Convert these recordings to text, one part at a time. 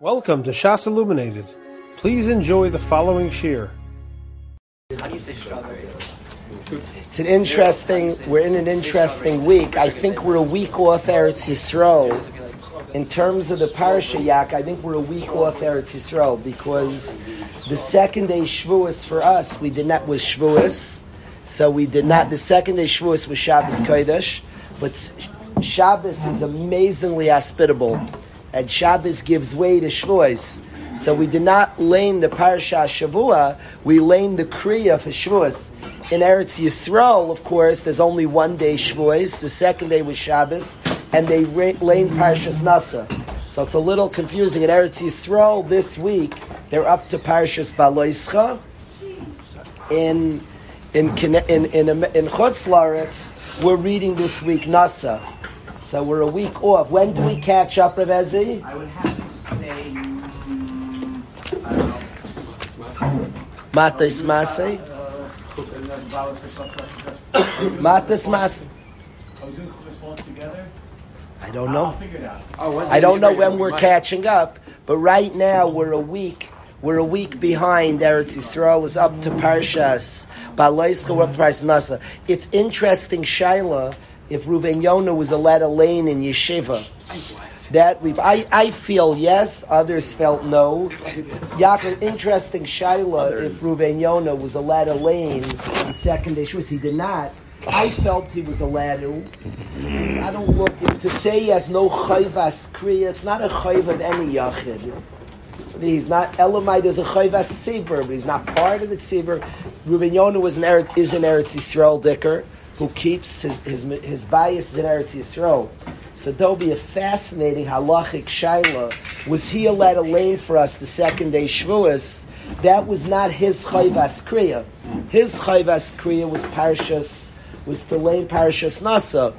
Welcome to Shas Illuminated. Please enjoy the following shir. How do you say strawberry? It's an interesting. We're in an interesting week. I think we're a week off Eretz Yisrael. In terms of the parsha yak, I think we're a week off Eretz Yisrael because the second day Shavuos for us, we did not was Shavuos, so we did not. The second day Shavuos was Shabbos Kodesh, but Shabbos is amazingly hospitable, and Shabbos gives way to Shavuos. So we did not lane the Parsha Shavua, we lane the Kriya for Shavuos. In Eretz Yisrael, of course, there's only one day Shavuos, the second day was Shabbos, and they lane Parshas Nasa. So it's a little confusing. In Eretz Yisrael this week, they're up to Parshas Baloischa. In in in in in, in Chutz Laretz, we're reading this week Nasa. So we're a week off. When do we catch up, Rav Ezi? I would have to say, mm, I don't know. Matas Masei. Matas Masei. Are we doing response together? I don't I'll know. figure it out. I don't know when we're catching up, but right now we're a week. We're a week behind. Eretz Yisrael is up to Parshas Baloischa. We're Parshas Nasa. It's interesting, Shaila, if Ruven Yonah was allowed a lane in Yeshiva. That we, I, I feel yes. Others felt no. Yaakov, interesting Shaila. If Ruven Yonah was allowed a lane the second day Shavuos, he did not. I felt he was allowed to. I don't look to say he has no chayvas kriya. It's not a chayv of any yachid. He's not Elamite. There's a chayvas tzibur, but he's not part of the tzibur. Ruben Yonah was an Eretz, is an Eretz Yisrael dicker who keeps his his his bias in Eretz Yisrael. So there'll be a fascinating halachic shaila. Was he allowed a lane for us the second day Shavuos? That was not his chayvas kriya. His chayvas kriya was parshas was to lane parshas nasa.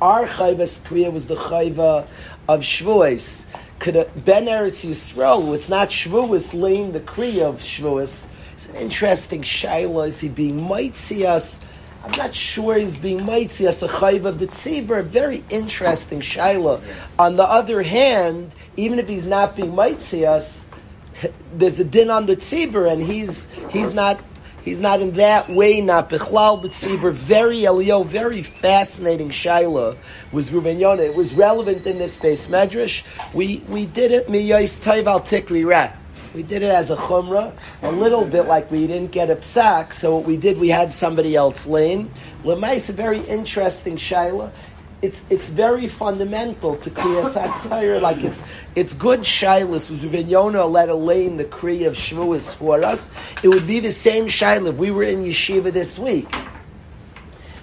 Our chayvas kriya was the chayva of Shavuos. Could a, Ben Eretz Yisrael, it's not Shavuos, lane the kriya of Shavuos. It's an interesting shaila. Is he being mitzi us? I'm not sure he's being mitzi us a chayv of the tzibur. Very interesting shaila. On the other hand, even if he's not being mitzi us, there's a din on the tzibur, and he's he's not he's not in that way not bichlal the tzibur. Very Elio, very fascinating shaila was Ruben Yonah. It was relevant in this base medrash. We we did it miyos tayv al tikri rat. We did it as a chumrah, a little bit like we didn't get a psak. So what we did, we had somebody else lane. Lemais, a very interesting shaila. It's it's very fundamental to kriya satire. Like it's it's good shilas. Was Yonah let a lane the kriya of Shavuos for us? It would be the same shaila if we were in yeshiva this week.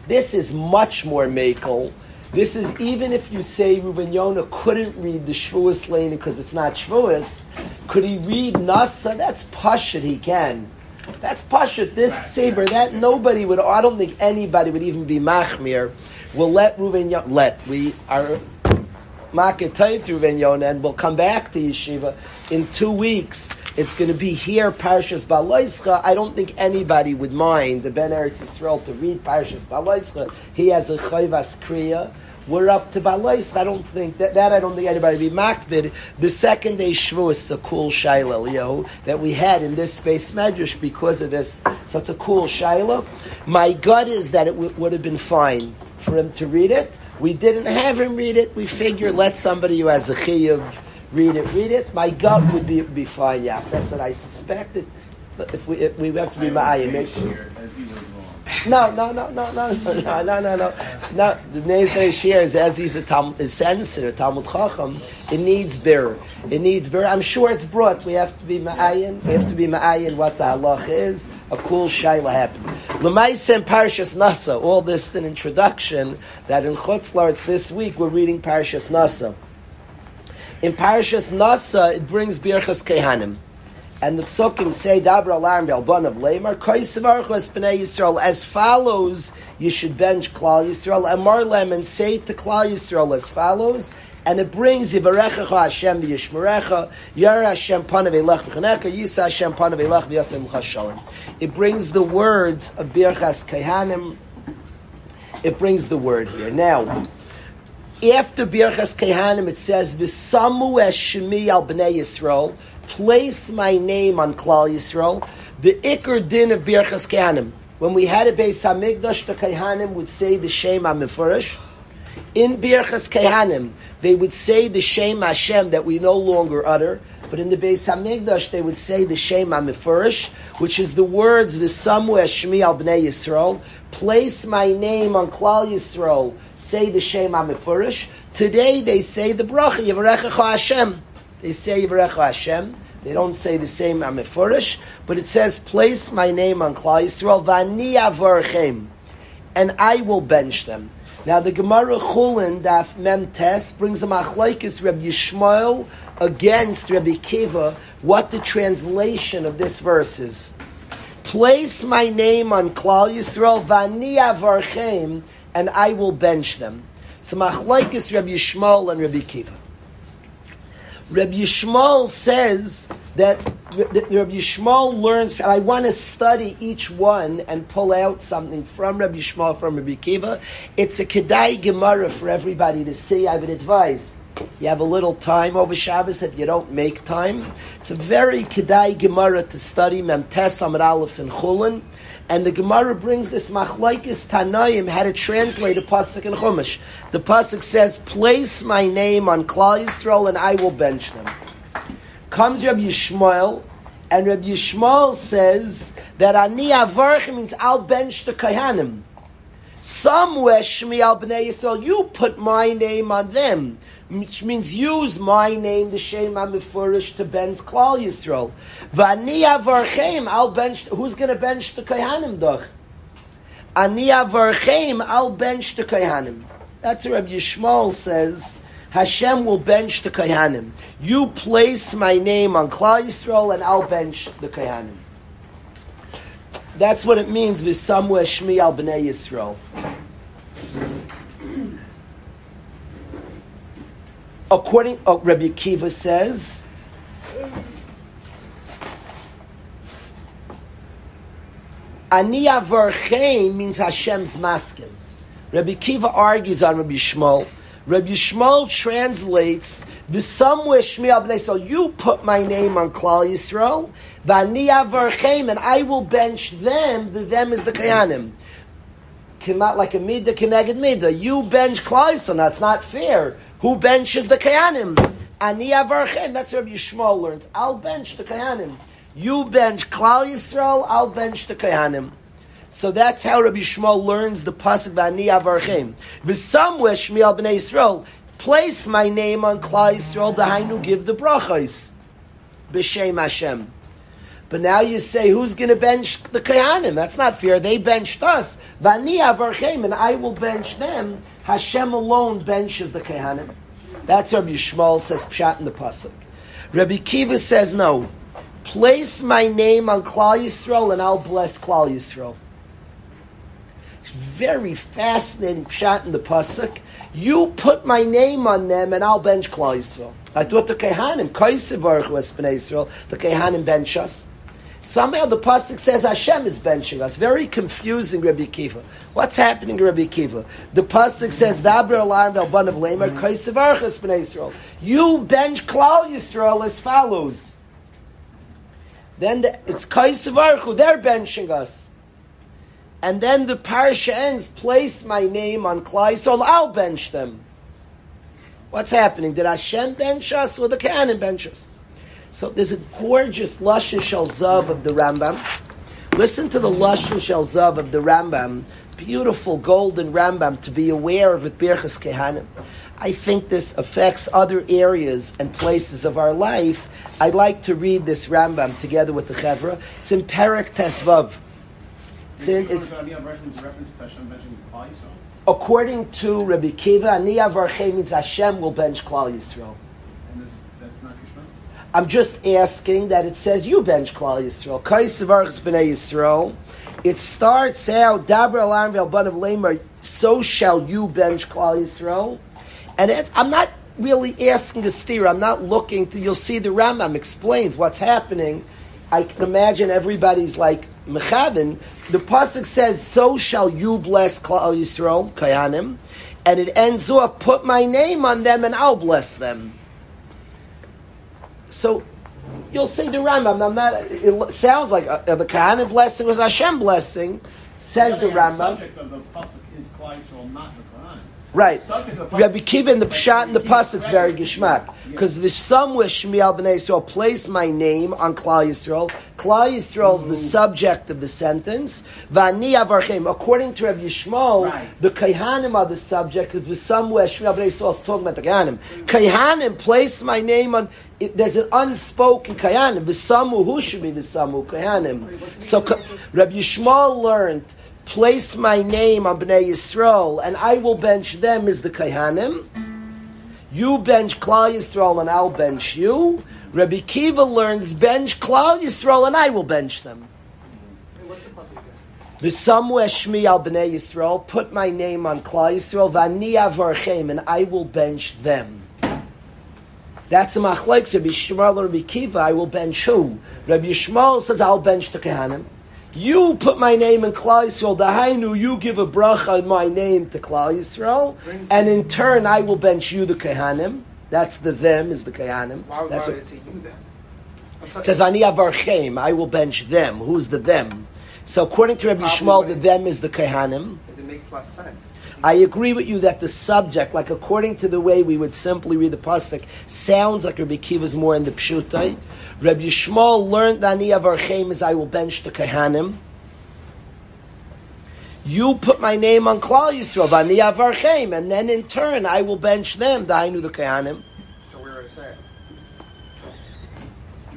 This is much more makel. This is even if you say Ruben Yonah couldn't read the Shavuos lane because it's not Shavuos, could he read Nasa? That's Pashut, he can. That's Pashut. This saber, that nobody would, I don't think anybody would even be Machmir. We'll let Ruben Yonah, let, we are Maketayv to Ruben Yonah, and we'll come back to Yeshiva in two weeks. It's going to be here, Parshas Baloischa. I don't think anybody would mind the Ben Eretz Yisrael to read Parshas Baloischa. He has a Chayvas Kriya. We're up to Balais. I don't think that, that I don't think anybody would be makbid. The second day Shavuos is a cool shaila, Leo, that we had in this space medrash because of this such a cool shaila. My gut is that it w- would have been fine for him to read it. We didn't have him read it. We figure let somebody who has a chiyuv read it, read it. My gut would be be fine. Yeah, that's what I suspected. But if we if we have to be ma'ayim, no, no, no, no, no, no, no, no, no, the Nezday shares as he's a Talmud, a sensitive Talmud Chacham. It needs bir. It needs bir. I'm sure it's brought. We have to be ma'ayin. We have to be ma'ayin what the halach is. A cool shayla happened. L'maisem Parshas Nasa. All this is an introduction that in Chutzlaritz this week we're reading Parshas Nasa. In Parshas Nasa it brings Birchas Kehanim. And the psukim say, Dabra alarm belbon of Lamar, Koisavarchu es b'nei Yisrael, as follows, you should bench Klal Yisrael, and Marlem, and say to Klal Yisrael as follows, and it brings Yivarechecha Hashem v'yishmerecha, Yara Hashem panav elech v'chanecha, Yisa Hashem panav elech v'yasem l'chashalim. It brings the words of Birchas Kehanim, it brings the word here. Now, After Birchas Kehanim, it says, "V'samu eshmi al bnei Yisrael." Place my name on Klal Yisrael. The Iker din of Birchas Kehanim. When we had a Beis Hamikdash, the Kehanim would say the Shem HaMefurish. In Birchas Kehanim, they would say the Shem Hashem that we no longer utter. But in the Beis Hamikdash, they would say the Shem HaMefurish, which is the words "V'samu eshmi al bnei Yisrael." Place my name on Klal Yisrael. Say the Shem HaMefurish. Today they say the bracha Yivarechecha Hashem. They say Yivarecha Hashem. They don't say the same Amefurish, but it says, "Place my name on Klal Yisrael, v'ani avarchem, and I will bench them." Now the Gemara Chulin Daf Mem Tes brings a machlekes Reb Yishmael against Rabbi Kiva. What the translation of this verse is? Place my name on Klal Yisrael, v'ani avarchem, and I will bench them. So machlekes Reb Yishmael and Rabbi Kiva. Reb Yishmael says that Reb Yishmael learns, and I want to study each one and pull out something from Reb Yishmael, from Reb Kiva. It's a Kedai Gemara for everybody to see. I would advise. You have a little time over Shabbos if you don't make time. It's a very Kedai Gemara to study Memtes Amar Aleph and Chulin. And the Gemara brings this machlaikis Tanaim how to translate a pasuk in Chumash. The pasuk says, "Place my name on Klal Yisrael, and I will bench them." Comes Rabbi Yishmael, and Rabbi Yishmael says that Ani Avarch means I'll bench the Kahanim. Somewhere Shmi al Bnei Yisrael, you put my name on them, which means use my name, the Shem HaMefurish, to bench Klal Yisrael. V'ani avarchem, I'll bench, who's going to bench the Kohanim, doch? Ani avarchem, I'll bench the Kohanim. That's what Rabbi Yishmael says, Hashem will bench the Kohanim. You place my name on Klal Yisrael, and I'll bench the Kohanim. That's what it means with somewhere Shmi al Bnei Yisrael. According, oh, Rabbi Kiva says, Ani avarchem means Hashem's maskim. Rabbi Kiva argues on Rabbi Shmuel. Rabbi Shmuel translates Yisrael. You put my name on Klal Yisrael, v'ani and I will bench them. The them is the Kayanim. Cannot like a midah connected midah. You bench Klal Yisrael. That's not fair. Who benches the Kayanim? Ani. That's Rabbi Shmuel learns. I'll bench the Kayanim. You bench Klal Yisrael. I'll bench the Kayanim. So that's how Rabbi Shmuel learns the pasuk V'ani Avarchem. V'samweh Shmiel Bnei Yisrael. Place my name on Klal Yisrael. Dahainu give the brachos. B'shem Hashem. But now you say, who's going to bench the Kohanim? That's not fair. They benched us. V'ani Avarchem, and I will bench them. Hashem alone benches the Kohanim. That's Rabbi Shmuel says pshat in the pasuk. Rabbi Kiva says no. Place my name on Klal Yisrael, and I'll bless Klal Yisrael very fascinating shot in the pasuk. You put my name on them, and I'll bench Klal Yisrael. I thought the Kehanim, Kaisevarch was Bnei Yisrael, the Kehanim bench us. Somehow the pasuk says Hashem is benching us. Very confusing, Rabbi Kiva. What's happening, Rabbi Kiva? The pasuk says Dabra alarm al ban of lamer Kaisevarch was Bnei Yisrael. You bench Klal Yisrael as follows. Then the, it's Kaisevarch, they're benching us. And then the parsha ends, place my name on Klai, so I'll bench them. What's happening? Did Hashem bench us or the Canaan bench us? So there's a gorgeous Lashon Shel Zav of the Rambam. Listen to the Lashon Shel Zav of the Rambam. Beautiful golden Rambam to be aware of at Birchas Kehanim. I think this affects other areas and places of our life. I'd like to read this Rambam together with the Chevra. It's in Perak Tesvav. It's it's, according to Rabbi Kiva, Aniyah means Hashem will bench Klal Yisrael. I'm just asking that it says you bench Klal Yisrael. Kaisavarchs b'nei Yisrael. It starts out Dabra alarm of Lamer. So shall you bench Klal Yisrael. And it's, I'm not really asking a steer. I'm not looking to. You'll see the Rambam explains what's happening. I can imagine everybody's like mechavin. The pasuk says, "So shall you bless Klal Yisrael, Kayanim," and it ends off, put my name on them and I'll bless them. So you'll say the Rambam. I'm not. It sounds like uh, the Kahanim blessing was Hashem blessing. Says the Rambam. subject of the pasuk is Klal Yisrael, not the Quran. Right. Subject of the Rabbi pasuk- Kiva in the Pshat and the Pasuk's very geschmack. Because somewhere Shmiel B'nai Yisrael place my name on Klal Yisrael. Klal Yisrael is the subject of the sentence. Vani avarchem. According to Rabbi Yishmael, Right. the Kaihanim are the subject because the somewhere Shmiel B'nai Yisrael is talking about the Kaihanim. Kaihanim place my name on. It, there's an unspoken Kaihanim. V'samu who should be V'samu Kaihanim. So Rabbi Yishmael learned. Place my name on Bnei Yisrael, and I will bench them as the Kaihanim. You bench Klal Yisrael and I'll bench you. Rabbi Kiva learns bench Klal Yisrael and I will bench them. V'samu eshmi al b'nei Yisrael, put my name on Klal Yisrael, v'ani and I will bench them. That's a machlek. Rabbi Shmuel Rabbi Kiva, I will bench who? Rabbi Shmuel says, I'll bench the Kehanim. You put my name in Klal Yisrael, Dahainu, you give a bracha on my name to Klal Yisrael, and in turn I will bench you the Kehanim. That's the them, is the Kehanim. Why would That's why what- would it say you then? It says, Ani avarchem, I will bench them. Who's the them? So according to Rabbi Shmuel, the them is the Kehanim. It makes less sense. I agree with you that the subject, like according to the way we would simply read the pasuk, sounds like Rabbi Kiva's more in the pshutai. Rabbi Shmuel learned that Ani avarchem is I will bench the kahanim. You put my name on Klal Yisrael, Ani avarchem, and then in turn I will bench them. Dainu the Kehanim. So would it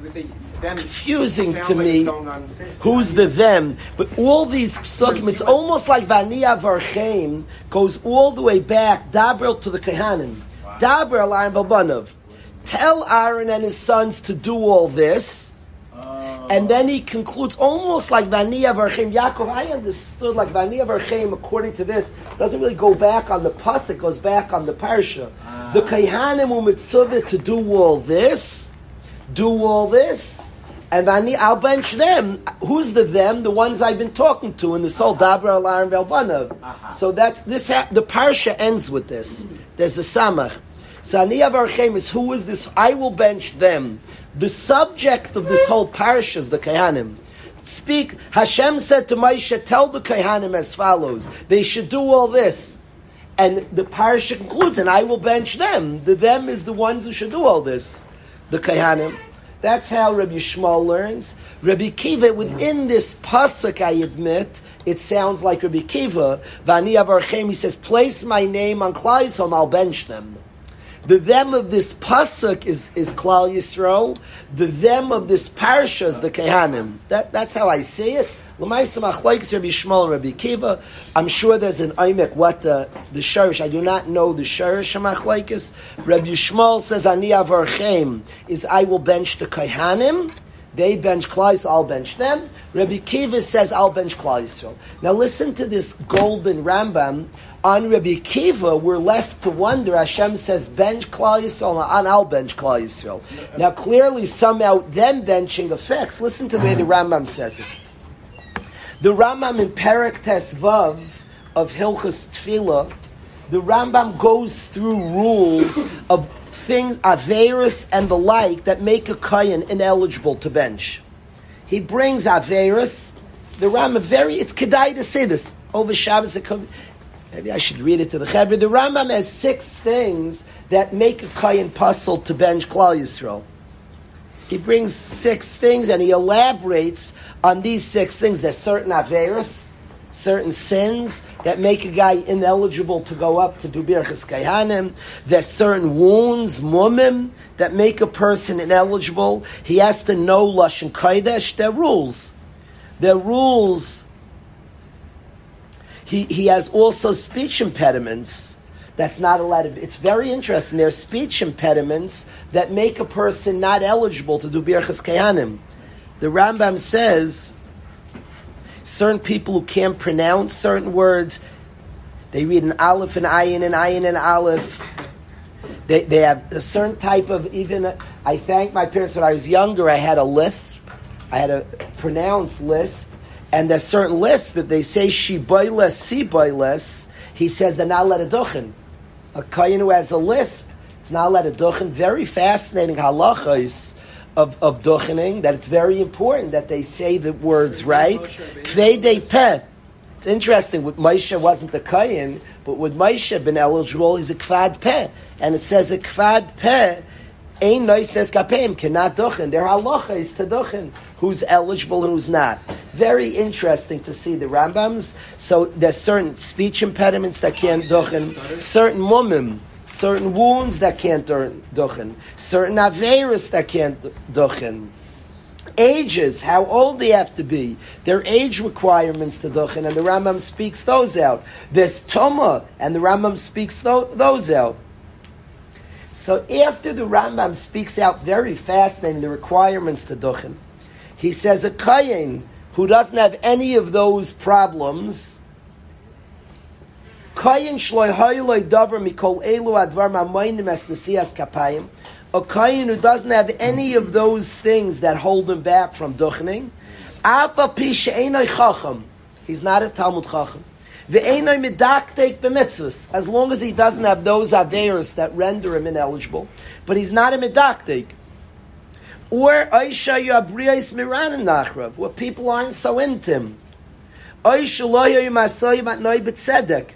say? You would. Confusing to me. it's Who's the them? But all these psukim, it's almost like Vania Varchem goes all the way back, Dabrel to the Kehanim. Dabrel Aaron Babanov. Tell Aaron and his sons to do all this. Oh. And then he concludes almost like Vania Varchem. Yaakov, I understood like Vania Varchem, according to this, doesn't really go back on the pasuk, it goes back on the parsha. The Kehanim umitzuvah to do all this, do all this, and I'll bench them. Who's the them? The ones I've been talking to in this whole uh-huh. Dabra Alar and Velbanav. Uh-huh. So that's this. Ha- the parsha ends with this. There's a samach. So Aniyah Barchem is who is this? I will bench them. The subject of this whole parsha is the Kehanim. Speak. Hashem said to Moshe, "Tell the Kehanim as follows: They should do all this." And the parsha concludes, and I will bench them. The them is the ones who should do all this. The Kehanim. That's how Rabbi Yishmael learns. Rabbi Kiva, within this pasuk, I admit, it sounds like Rabbi Kiva. Vani avarchem, he says, place my name on Yisrael, I'll bench them. The them of this pasuk is, is Klal Yisrael. The them of this parsha is the Kehanim. That, that's how I see it. I'm sure there's an oimek what the the shirish. I do not know the shirish of machlokes. Rabbi Shmuel says ani avarchem is I will bench the Kehanim. They bench Yisrael, I'll bench them. Rabbi Kiva says I'll bench Klal Yisrael. Now listen to this golden Rambam. On Rabbi Kiva, we're left to wonder. Hashem says bench Klal Yisrael, and I'll bench Klal Yisrael. Now clearly, somehow, them benching affects. Listen to the way the Rambam says it. The Rambam in Perak Tesvav of Hilchas Tefillah, the Rambam goes through rules of things, Averis and the like, that make a Kayan ineligible to bench. He brings Averis, the Rambam very, it's Kedai to say this, over Shabbos, maybe I should read it to the Chevra. The Rambam has six things that make a Kayan puzzle to bench Klal Yisrael. He brings six things and he elaborates on these six things. There's certain averis, certain sins that make a guy ineligible to go up to do birchas. There's certain wounds, mumim, that make a person ineligible. He has to know lashon kodesh. There are rules. There are rules. He he has also speech impediments that's not allowed to. It's very interesting. There are speech impediments that make a person not eligible to do birchas kayanim. The Rambam says certain people who can't pronounce certain words, they read an aleph and ayin and ayin and aleph. They, they have a certain type of even. I thank my parents when I was younger. I had a lisp. I had a pronounced lisp, and there's certain lisp. If they say shiboiles, siboiles, he says they're not allowed to duchen. A kohen who has a lisp, it's not allowed to duchen. Very fascinating halachas of, of duchening, that it's very important that they say the words right. Kvei peh. It's interesting, with Moshe wasn't the kohen, but with Moshe been eligible, he's a kvad peh. And it says a kvad peh, Ein nois neskapim cannot duchen. Their halacha is to duchen. Who's eligible and who's not. Very interesting to see the Rambams. So there's certain speech impediments that can't duchen. Certain mumim, certain wounds that can't duchen. Certain averis that can't duchen. Ages, how old they have to be, their age requirements to duchen, and the Rambam speaks those out. There's toma, and the Rambam speaks those out. So after the Rambam speaks out very fast in the requirements to duchen, he says a kayin who doesn't have any of those problems, kayin shloi hayloi davar mikol elu advar mamoinim es nesias kapayim, a kayin who doesn't have any of those things that hold him back from duchening, afa chacham, he's not a Talmud chacham. Ve'enoi medaktek b'mitzvahs, as long as he doesn't have those averos that render him ineligible, but he's not a medaktek. Or Aisha Yabriyas Miranim Nachrav, where people aren't so into him. Aisha Loya Yimasoyim at Noi B'tzedek.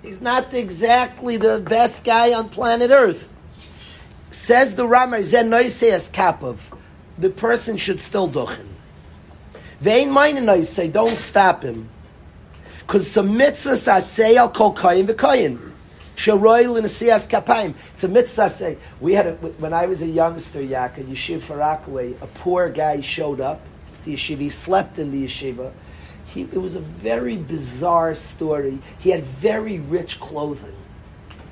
He's not exactly the best guy on planet Earth. Says the Ramar, Zen Noiseas Kapov. The person should still duchen. Vein Mainin say, don't stop him. Because some mitzvahs I say, I'll call Kayin v'Kayin. Sharoil in Siyas Kapayim. It's a mitzvah say. We had a, when I was a youngster, Yak, at Yeshiva Far Rockaway, a poor guy showed up to Yeshiva. He slept in the Yeshiva. He, it was a very bizarre story. He had very rich clothing.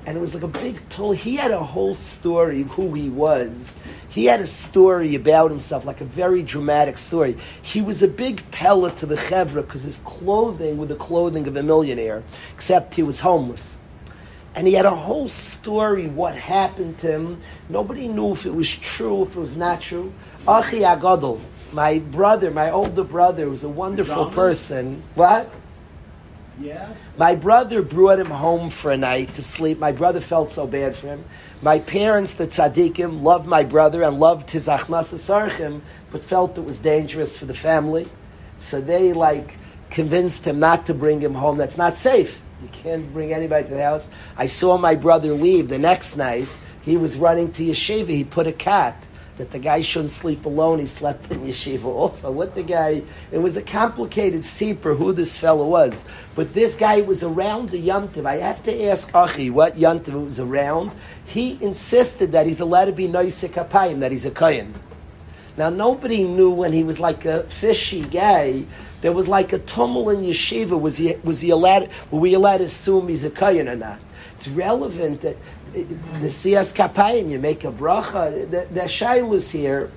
And it was like a big toll. He had a whole story of who he was. He had a story about himself, like a very dramatic story. He was a big pella to the chevra because his clothing was the clothing of a millionaire, except he was homeless. And he had a whole story what happened to him. Nobody knew if it was true, if it was not true. Achi Agadol, my brother, my older brother, was a wonderful person. What? Yeah. My brother brought him home for a night to sleep. My brother felt so bad for him. My parents, the tzaddikim, loved my brother and loved his achnas sarchim, but felt it was dangerous for the family. So they like convinced him not to bring him home. That's not safe. You can't bring anybody to the house. I saw my brother leave the next night. He was running to yeshiva. He put a cat that the guy shouldn't sleep alone. He slept in yeshiva also. What the guy? It was a complicated seeper who this fellow was. But this guy was around the yontiv. I have to ask Achi what yontiv was around. He insisted that he's allowed to be noisik apayim, that he's a kohen. Now nobody knew when he was like a fishy guy. There was like a tumult in yeshiva. Was he was he allowed? Were we allowed to assume he's a kohen or not? It's relevant that siyas kapayim. You make a bracha. The, the shailus here.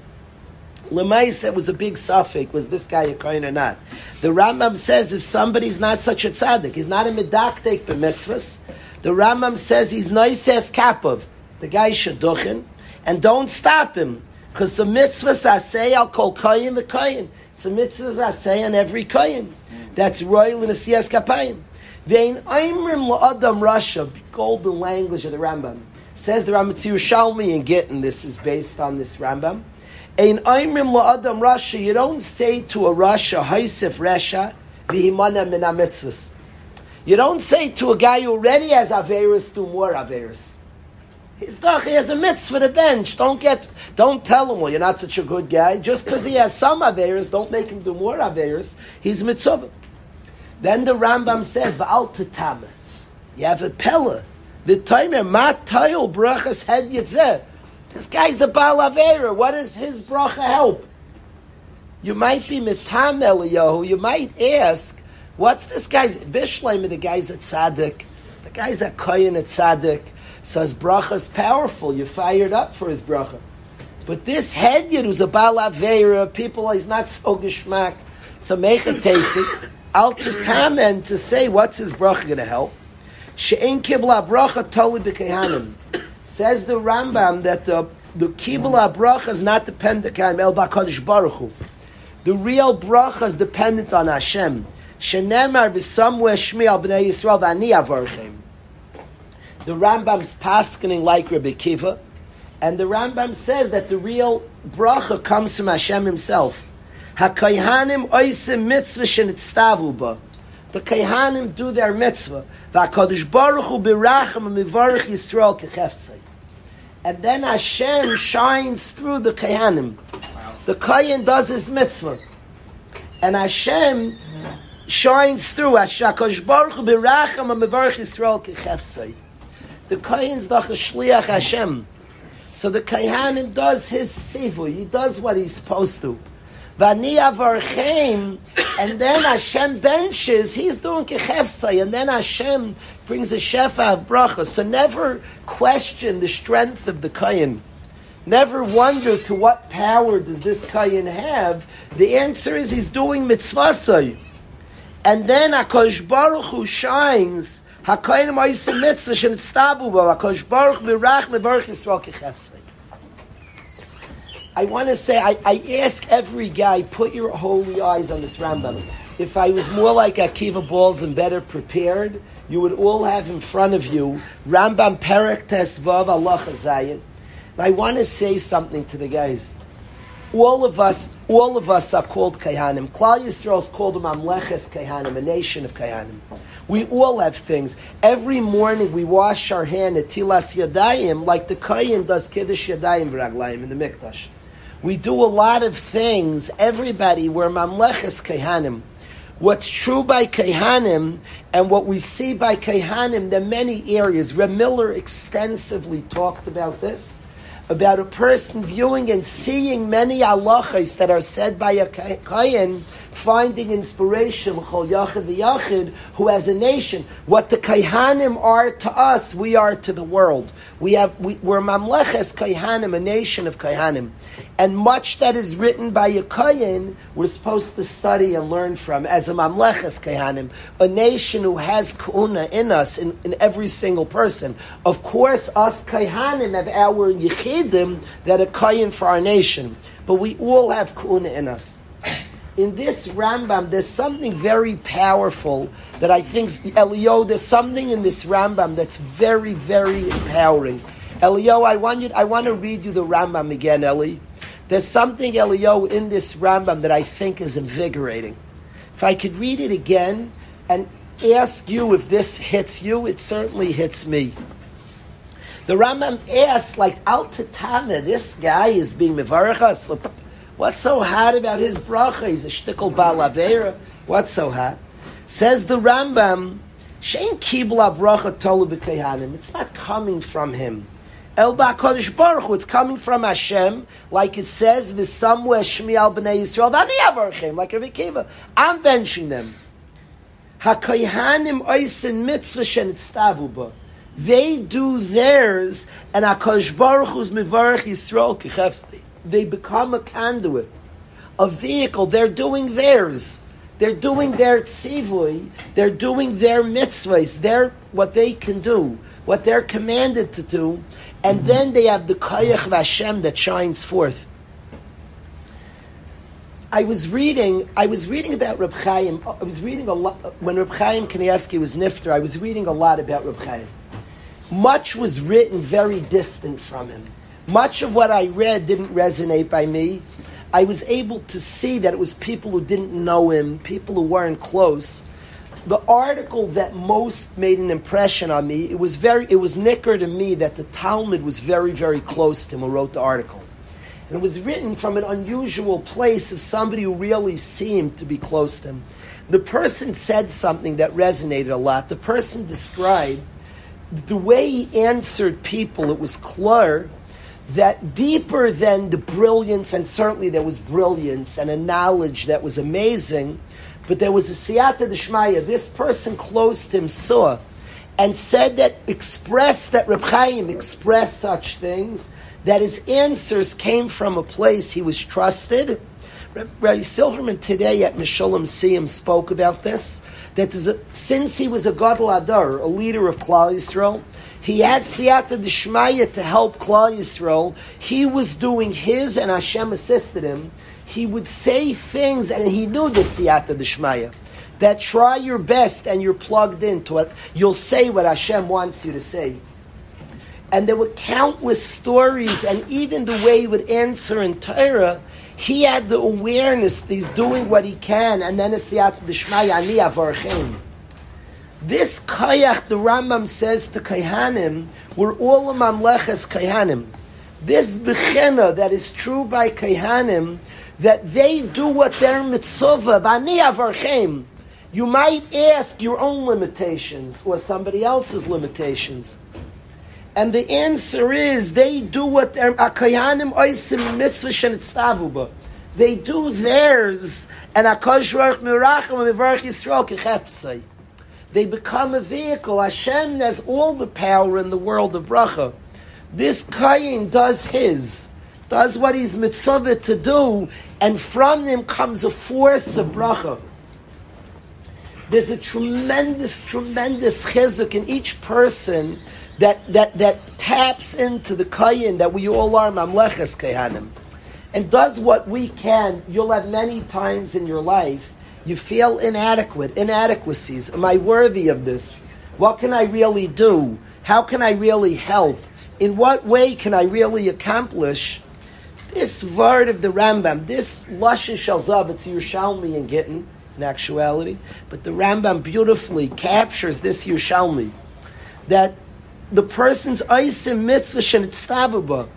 Lemaisa was a big suffix. Was this guy a kohen or not? The Rambam says if somebody's not such a tzaddik, he's not a medaktek b'mitzvahs. The Rambam says he's noises kapov. The guy should duchen, and don't stop him because the mitzvahs I say I'll call kohen the kohen. It's the mitzvahs I say on every kohen. That's royal in the siyas kapayim. Vein aimrim la'adam rasha, golden language of the Rambam. Says the Rambam Shalmi in Gittin, this is based on this Rambam. Ein aimrim la'adam rasha, you don't say to a rasha, haisif resha, v'himana min. You don't say to a guy who already has Averis, do more Averis. He's doch, he has a mitzvah to bench. Don't get, don't tell him, well, you're not such a good guy. Just because he has some Averis, don't make him do more Averis. He's mitzvah. Then the Rambam says, V'al tetame. You have a pella. The timer, ma tayil brachas head yitzeh. This guy's a Baal Avera. What does his bracha help? You might be mitam Eliyahu. You might ask, what's this guy's Bishleim? The guy's a tzaddik. The guy's a kohen a tzaddik. So his bracha's powerful. You're fired up for his bracha. But this head hedyot who's a Baal Avera, people he's not so geschmack. So tasik. Al tetamen to say what's his bracha going to help. She'en kibla bracha toli b'kehanim. Says the Rambam that the the kibla bracha is not dependent on El Bakadosh Baruch. The real bracha is dependent on Hashem. Shenemar b'samwe shmi al b'nei Yisrael v'ani avarchem. The Rambam's paskening like Rabbi Kiva, and the Rambam says that the real bracha comes from Hashem Himself. Hakayhanim oisim mitzvah shenitztavu ba. The Kayhanim do their mitzvah. V'akadosh baruch hu biracham mivarich Yisrael kecheftzei. And then Hashem shines through the Kayhanim. The Kayan does his mitzvah. And Hashem shines through. Hakadosh baruch hu biracham mivarich Yisrael kecheftzei. The Kayan's the shliach Hashem. So the Kayhanim does his sivu. He does what he's supposed to. Vani avarchem, and then Hashem benches. He's doing kechefsay, and then Hashem brings a shefa of bracha. So never question the strength of the kayin. Never wonder to what power does this kayin have. The answer is he's doing mitzvasay, and then Hakadosh Baruch Hu shines. Hakadosh Baruch mirach mevarch Yisrael kechefsay. I want to say, I, I ask every guy, put your holy eyes on this Rambam. If I was more like Akiva Balls and better prepared, you would all have in front of you Rambam Perek Tesvav Allah Chazayin. I want to say something to the guys. All of us, all of us are called Kayhanim. Klal Yisrael is called Mamleches Kayhanim, a nation of Kayhanim. We all have things. Every morning we wash our hand at Tilas Yadayim like the Kayin does Kiddush Yadayim V'Raglayim in the Mikdash. We do a lot of things. Everybody, we're mamleches kehanim. What's true by kehanim and what we see by kehanim, there are many areas. Reb Miller extensively talked about this, about a person viewing and seeing many halachas that are said by a kayan, finding inspiration, chol yachid v'yachid, who has a nation. What the kaihanim are to us, we are to the world. We have, we, we're mamleches kaihanim, a nation of kaihanim. And much that is written by a we're supposed to study and learn from as a mamleches kaihanim, a nation who has kuna in us, in, in every single person. Of course, us kaihanim have our yichidim that are kayan for our nation. But we all have kuna in us in this Rambam, there's something very powerful that I think, Elio, there's something in this Rambam that's very, very empowering. Elio, I want you, I want to read you the Rambam again, Eli. There's something, Elio, in this Rambam that I think is invigorating. If I could read it again and ask you if this hits you, it certainly hits me. The Rambam asks, like, Al Tatame, this guy is being Mevarachas. What's so hot about his bracha? He's a shtickle balavera. What's so hot? Says the Rambam, Shein kibla bracha tolu. It's not coming from him. El ba'kodesh baruch Hu, It's coming from Hashem, like it says, v'samwe shmi al b'nei Yisrael v'ani like Rabbi Kiva. I'm benching them. HaKohanim oisin mitzvah ba. They do theirs, and HaKodesh Baruch Hu's mivarech Yisrael kichefsti they become a conduit, a vehicle. They're doing theirs. They're doing their tzivui. They're doing their mitzvahs. They're what they can do, what they're commanded to do, and then they have the koyach of Hashem that shines forth. I was reading. I was reading about Reb Chaim. I was reading a lot when Reb Chaim Kanievsky was nifter. I was reading a lot about Reb Chaim. Much was written very distant from him. Much of what I read didn't resonate by me. I was able to see that it was people who didn't know him, people who weren't close. The article that most made an impression on me, it was very, it was nicker to me that the Talmud was very, very close to him who wrote the article. And it was written from an unusual place of somebody who really seemed to be close to him. The person said something that resonated a lot. The person described the way he answered people, it was clear that deeper than the brilliance, and certainly there was brilliance and a knowledge that was amazing, but there was a siyata d'shmaya. This person close to him saw and said that, expressed that Reb Chaim expressed such things, that his answers came from a place he was trusted. Rabbi Silverman today at Mishulam Siyam spoke about this, that a, since he was a Gadol Adar, a leader of Klal Yisrael, he had siyata d'shmaya to help Klal Yisrael. He was doing his, and Hashem assisted him. He would say things, and he knew the siyata d'shmaya. that try your best and you're plugged into it. You'll say what Hashem wants you to say. And there were countless stories, and even the way he would answer in Torah, he had the awareness that he's doing what he can, and then it's the Shmaya Ani Avarchem. This kayach, the Rambam says to Kayhanim, we're all a mamleches Kayhanim. This bechena that is true by Kayhanim, that they do what their mitzvah, bani avarchem. You might ask your own limitations or somebody else's limitations. And the answer is they do what their akayanim oisim mitzvah shenitztavuba. They do theirs, and akash ruach mirachim mivarach yisrael kecheftzai. They become a vehicle. Hashem has all the power in the world of bracha. This kain does his, does what he's mitzvah to do, and from him comes a force of bracha. There's a tremendous, tremendous chizuk in each person that, that, that taps into the kayin that we all are mamleches kayanim, and does what we can. You'll have many times in your life you feel inadequate, inadequacies. Am I worthy of this? What can I really do? How can I really help? In what way can I really accomplish this word of the Rambam? This Lashon Shalzab, it's Yerushalmi in Gittin, in actuality, but the Rambam beautifully captures this Yerushalmi that the person's isim mitzvah shenitztavuba.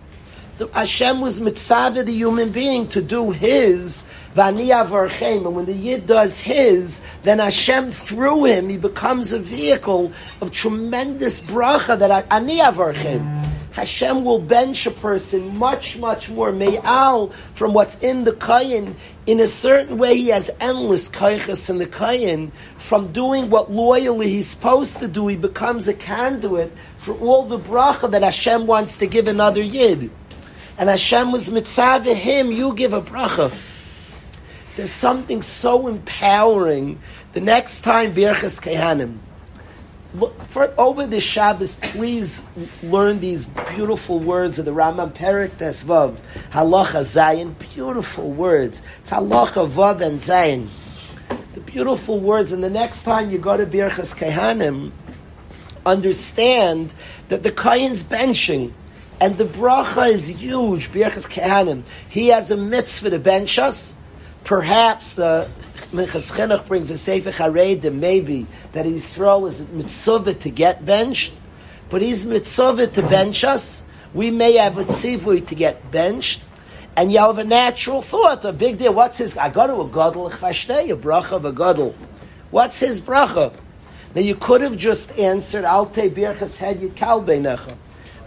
Hashem was mitzvah the human being to do his Vani avarchem. And when the Yid does his, then Hashem through him, he becomes a vehicle of tremendous bracha that ani avarchem. Hashem will bench a person much, much more me'al from what's in the kayin. In a certain way, he has endless kaychas in the kayin. From doing what loyally he's supposed to do, he becomes a conduit for all the bracha that Hashem wants to give another yid. And Hashem was mitzvah him, you give a bracha. There's something so empowering. The next time Birchas Kehanim, for, over the Shabbos, please learn these beautiful words of the Rambam Perik Tesvav, Halacha Zayin, beautiful words. It's Halacha Vav and Zayin. The beautiful words, and the next time you go to Birchas Kehanim, understand that the Kayan's benching, and the bracha is huge, Birchas Kehanim. He has a mitzvah to bench us, Perhaps the Minchas Chinuch brings a Sefer Haredim, maybe, that Yisrael is mitzvah to get benched, but he's mitzvah to bench us. We may have a tzivui to get benched, and you have a natural thought, a big deal. What's his? I go to a gadol a bracha of a gadol. What's his bracha? Now you could have just answered Alte birchas had yikal beinecha,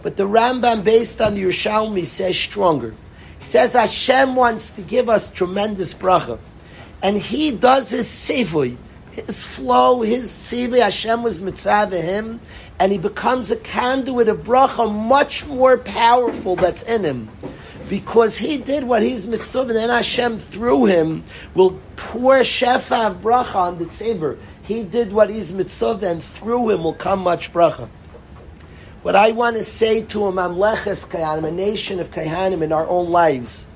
but the Rambam, based on the Yerushalmi, says stronger says Hashem wants to give us tremendous bracha. And he does his sivui, his flow, his sivui, Hashem was mitzvah him, and he becomes a conduit of bracha much more powerful that's in him. Because he did what he's mitzvah, and then Hashem through him will pour shefa of bracha on the tzeber. He did what he's mitzvah, and through him will come much bracha. What I want to say to a mamleches kayanim, a nation of kayanim in our own lives,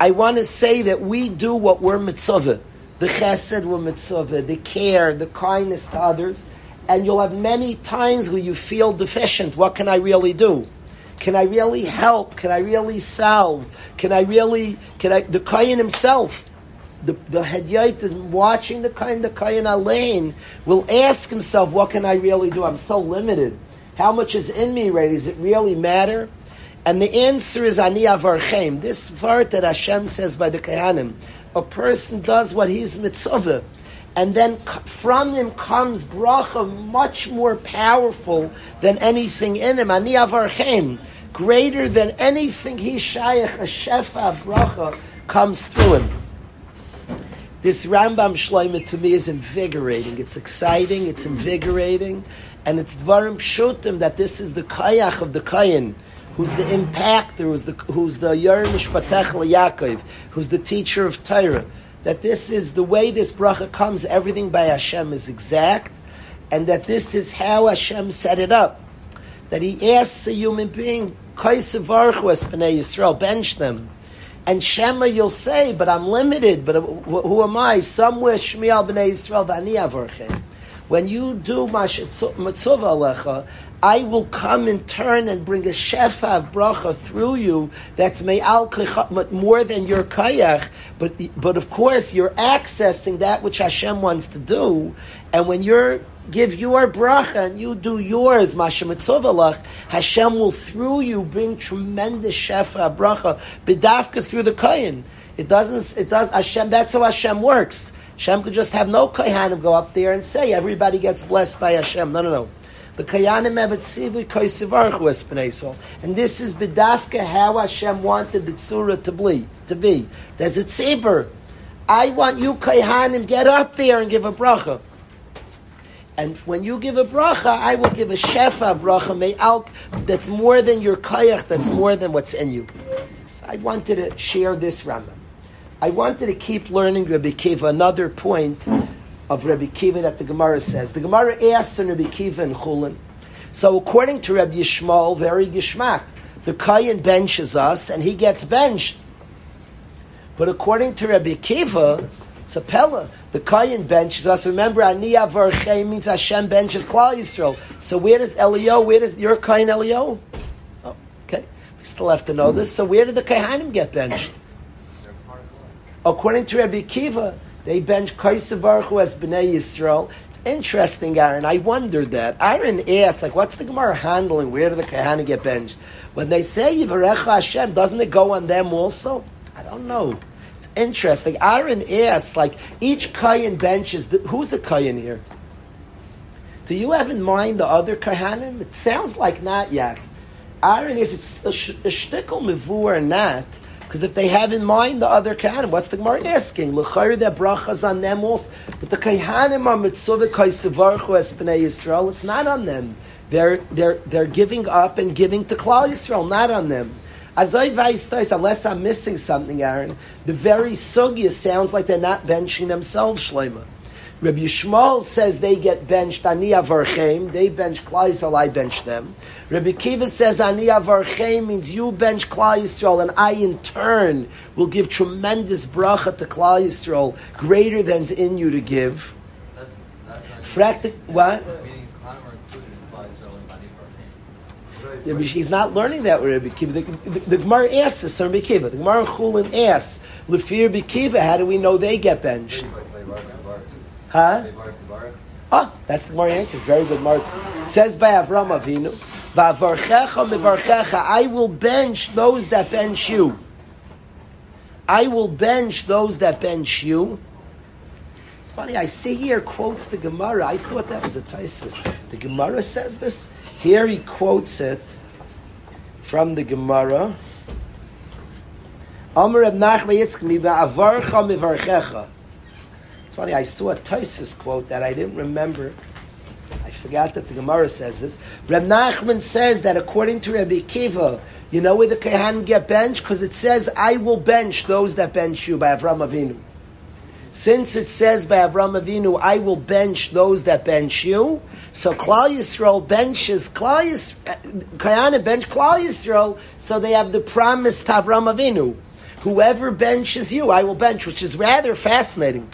I want to say that we do what we're mitzvah. The chesed we're mitzvah, the care, the kindness to others, and you'll have many times where you feel deficient. What can I really do? Can I really help? Can I really solve? Can I really? Can I? The kayan himself, the the hedyait is watching the kayan, the kayan alain will ask himself, "What can I really do? I'm so limited." How much is in me already? Does it really matter? And the answer is ani avarchem. This word that Hashem says by the Kahanim. A person does what he's mitzvah. And then from him comes bracha much more powerful than anything in him. Ani avarchem. Greater than anything he shayach, a shefa bracha comes through him. This Rambam Shloimeh to me is invigorating. It's exciting. It's invigorating and it's dvarim pshutim that this is the kayach of the kayin, who's the impactor, who's the who's the yermish patech Yaakov, who's the teacher of Torah. That this is the way this bracha comes. Everything by Hashem is exact, and that this is how Hashem set it up. That He asks a human being, "Kaisavarchu es b'nei Yisrael, bench them." And Shema you'll say, but I'm limited. But who am I? Somewhere Shmiel b'nei Yisrael v'ani avorchem. When you do matzuvah alecha, I will come in turn and bring a shefa of bracha through you that's me'al klicha- more than your kayach. But but of course you're accessing that which Hashem wants to do, and when you're give your bracha and you do yours, Mashem Hashem will through you bring tremendous shefa bracha, bedafka through the kayin. It doesn't. It does. Hashem. That's how Hashem works. Hashem could just have no kayanim go up there and say everybody gets blessed by Hashem. No, no, no. The kayanim koisivarchu and this is bedafka how Hashem wanted the tzura to be. To be. There's a tzibur. I want you kayanim get up there and give a bracha. And when you give a bracha, I will give a shefa bracha me'alk that's more than your kayach, that's more than what's in you. So I wanted to share this Rambam. I wanted to keep learning Rabbi Kiva, another point of Rabbi Kiva that the Gemara says. The Gemara asks in Rabbi Kiva and Chulin. So according to Rabbi Yishmael, very gishmak, the Kayan benches us and he gets benched. But according to Rabbi Kiva, it's a Pella. The Kayan benches us. Remember, Aniyah Varchei means Hashem benches Klal Yisrael. So where does Elio, where does your Kayan Elio? Oh, okay. We still have to know this. So where did the Kahanim get benched? According to Rabbi Kiva, they bench Kaisav Baruch as Bnei Yisrael. It's interesting, Aaron. I wondered that. Aaron asked, like, what's the Gemara handling? Where do the Kahanim get benched? When they say Yivarecha Hashem, doesn't it go on them also? I don't know It's interesting. Aaron asks, like, each Kayan benches, who's a Kayan here? Do you have in mind the other Kahanim? It sounds like not yet. Aaron is, it's a, sh- a shtickle or not, because if they have in mind the other Kahanim, what's the Gemara asking? L'chayr their brachas on them also, but the Kahanim are mitzvah kaisavarchu es b'nei Yisrael, it's not on them. They're, they're, they're giving up and giving to Klal Yisrael, not on them. As I Vaistais, unless I'm missing something, Aaron, the very sugya sounds like they're not benching themselves, Shlema. Rabbi Yishmael says they get benched ani avarchem. They bench Klal Yisrael, I bench them. Rabbi Kiva says ani avarchem means you bench Klal Yisrael, and I in turn will give tremendous bracha to Klal Yisrael, greater than's in you to give. That's, that's Fractic, what? He's not learning that with Rabbi Kiva. The, the, the Gemara asks this Rabbi Kiva. The Gemara Chulin asks, Lefir Rabbi Kiva, how do we know they get benched? Huh? Ah, that's the Gemara answers. Very good, Mark. It says by Avram Avinu, I will bench those that bench you. I will bench those that bench you. It's funny, I see here quotes the Gemara. I thought that was a Taisus. The Gemara says this. Here he quotes it from the Gemara. Amr Reb Nachman Yitzchak avarcha mivarchecha. Funny, I saw a Taisus quote that I didn't remember. I forgot that the Gemara says this. Reb Nachman says that according to Rabbi Kiva, you know where the Kehan get benched? Because it says, I will bench those that bench you by Avram Avinu. Since it says by Avram Avinu, I will bench those that bench you, so Klal Yisrael benches Klal Yisrael, bench Klal Yisrael, so they have the promise to Avram Avinu. Whoever benches you, I will bench, which is rather fascinating.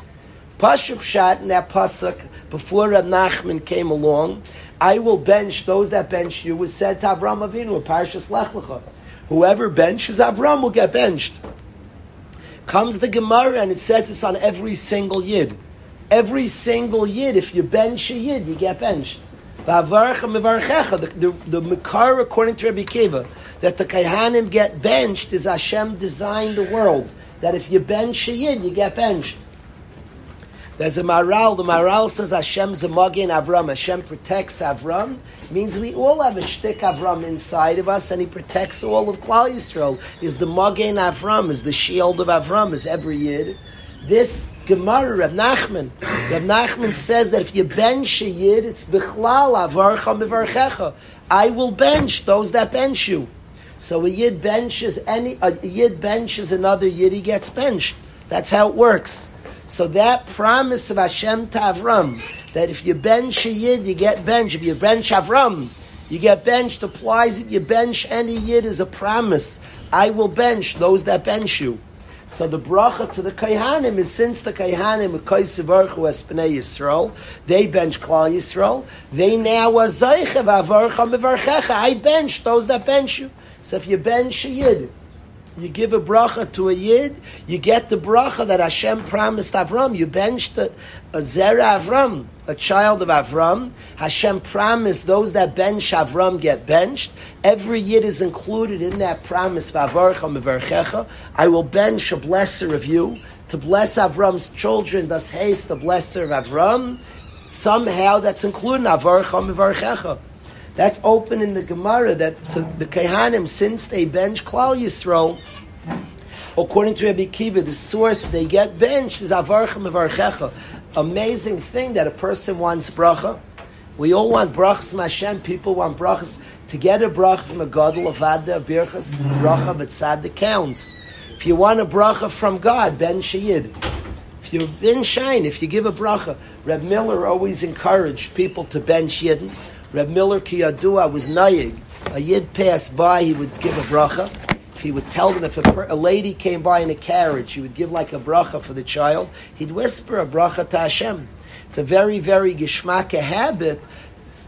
Pashup shot in that pasuk before Rab Nachman came along. I will bench those that bench you was said to Avram Avinu, Parshas Lech Lecha. Whoever benches Avram will get benched. Comes the Gemara and it says it's on every single yid. Every single yid, if you bench a yid, you get benched. The, the, the according to Rabbi Kiva, that the Kaihanim get benched is Hashem designed the world. That if you bench a yid, you get benched. There's a Maral. The Maral says Hashem's a Magin Avram. Hashem protects Avram. Means we all have a shtick Avram inside of us, and He protects all of Klal Yisrael. Is the Magin Avram? Is the shield of Avram? Is every yid? This Gemara, Reb Nachman. Reb Nachman says that if you bench a yid, it's bichlal avarcha mivarchecha. I will bench those that bench you. So a yid benches any a yid benches another yid, he gets benched. That's how it works. So that promise of Hashem to Avram, that if you bench a Yid, you get bench. If you bench Avram, You get benched applies it. You bench any yid is a promise. I will bench those that bench you. So the bracha to the Kayhanim is since the Kayhanim Koisivarchu Espnei Yisrael, they bench Klal Yisrael, they now are Zaychev Avarcha Mevarchecha. I bench those that bench you. So if you bench a Yid, you give a bracha to a Yid, you get the bracha that Hashem promised Avram. You benched a, a Zera Avram, a child of Avram. Hashem promised those that bench Avram get benched. Every Yid is included in that promise. I will bench a blesser of you to bless Avram's children. Thus haste the blesser of Avram. Somehow that's included in. That's open in the Gemara that so the Kehanim, since they bench Klal Yisrael, according to Rabbi Kiva, the source they get benched is Avarcha Mevarchecha. Amazing thing that a person wants bracha. We all want brachas from Hashem. People want brachas. To get a bracha from a gadol of Adda, birchas, bracha but b'tzad counts. If you want a bracha from God, ben shayid. If you've been shine, if you give a bracha, Reb Miller always encouraged people to bench yidden. Reb Miller Kiyadua was nayig. A yid passed by, he would give a bracha. If he would tell them if a, a, lady came by in a carriage, he would give like a bracha for the child. He'd whisper a bracha to Hashem. It's a very, very geshmaka habit.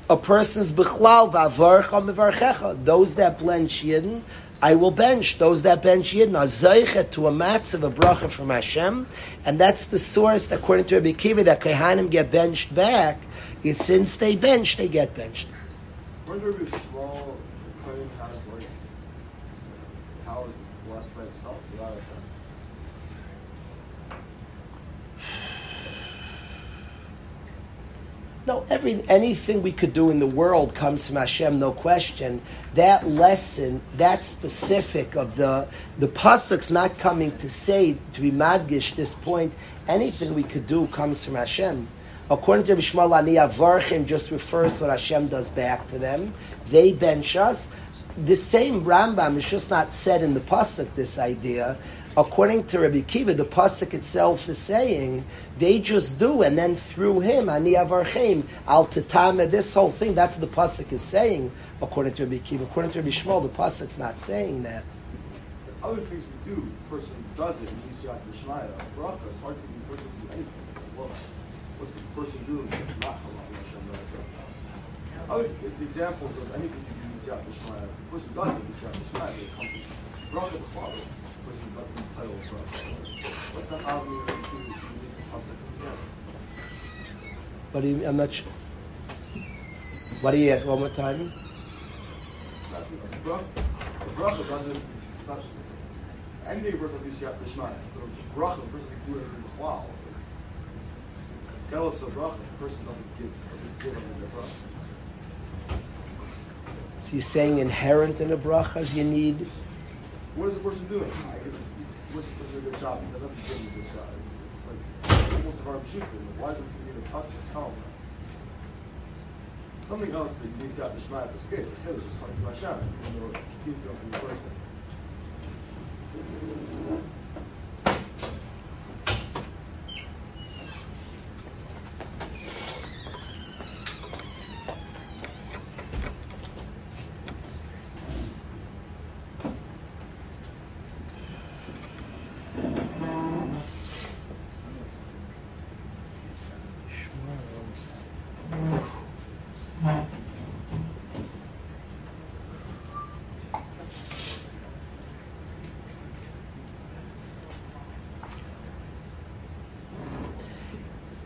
A person's bichlal v'avarcha mevarchecha. Those that blend yidden, I will bench. Those that bench yidden are zeichet to a matz of a bracha from Hashem, and that's the source, according to Rabbi Kiva, that Kehanim get benched back is since they bench, they get benched. Do we small Kohen has like how it's blessed by itself without a No, every anything we could do in the world comes from Hashem, no question. That lesson, that specific of the the pasuk's not coming to say to be madgish this point. Anything we could do comes from Hashem. According to Bishmal Ani Avarchim, just refers to what Hashem does back to them. They bench us. The same Rambam is just not said in the pasuk. This idea, according to Rabbi Kiva, the pasuk itself is saying they just do, and then through him, Ani Avarchim Al Tatame. This whole thing, that's what the pasuk is saying. According to Rabbi Kiva, according to Rabbi Shmuel, the pasuk's not saying that. Other things we do, person does it, he's Yad Mishnaya, bracha, it's hard for the person to do anything. The person doing is not halal Hashem Ra'ah. Other examples of anything you do is Yad Mishnaya, the person does it, it's Yad Mishnaya, they come to bracha the father, the person doesn't entitle bracha. What's the obvious to to the pasuk again? But he, I'm not sure. What do you ask one more time? The bracha- The doesn't, it's not, anything a person does is Yad Mishnaya. The bracha, the person can do it in the cloud. Kelos of bracha, the person doesn't give, doesn't give under the bracha. So you're saying inherent in the brachas you need. What is the person doing? What's, what's a good job? He doesn't give a good job. It's like almost a hard shit. Why do we need a pasuk telling? Something else that needs to have the Shema is good. It's a hill, it's just coming to Hashem. Even though it seems to be a person.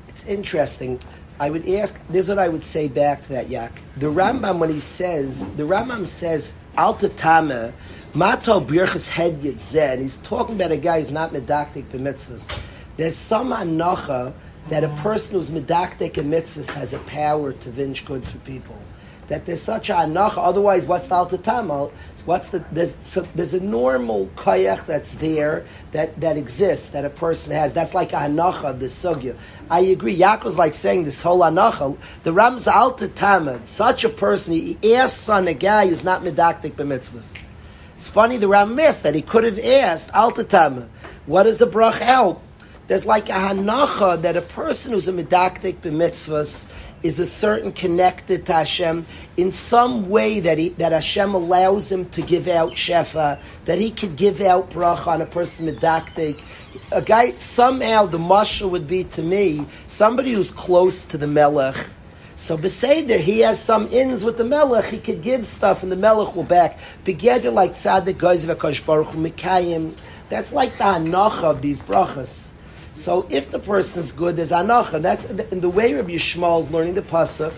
It's interesting. I would ask. This is what I would say back to that yak. The Rambam when he says the Rambam says alta tama mato birchas head yitzeh. and He's talking about a guy who's not medactic b'mitzvahs. There's some anacha that a person who's medactic in mitzvahs has a power to vinge good for people. That there's such a anacha. Otherwise, what's the alta tama? What's the there's so, there's a normal koyach that's there that, that exists that a person has. That's like a hanacha, the sugya. I agree. Yaakov's like saying this whole hanacha. The Ram's alta tama. Such a person, he asks on a guy who's not medactic b'mitzvahs. It's funny the Ram missed that he could have asked alta tama. What does the brach help? There's like a hanacha that a person who's a medactic b'mitzvahs is a certain connected to Hashem in some way that he, that Hashem allows him to give out shefa, that he could give out bracha on a person medaktik. A guy somehow the mashal would be to me somebody who's close to the melech. So beseder, he has some ins with the melech. He could give stuff, and the melech will back. Begeder like tzaddik goes v'kosh baruch mikayim. That's like the hanacha of these brachas. So if the person's good, there's anacha. That's in the way Rabbi Yishmael is learning the pasuk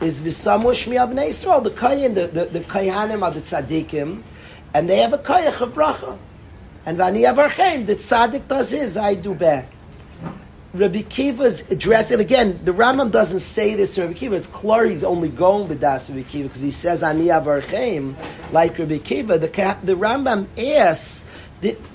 is v'samu shmi abnei. The kayin, the the, the kayanim are the tzaddikim, and they have a kayach of bracha. And vani avarchem, the tzaddik does his, I do back. Rabbi Kiva's addressing again. The Rambam doesn't say this to Rabbi Kiva. It's clear he's only going with das Rabbi Kiva because he says ani avarchem like Rabbi Kiva. The the Rambam asks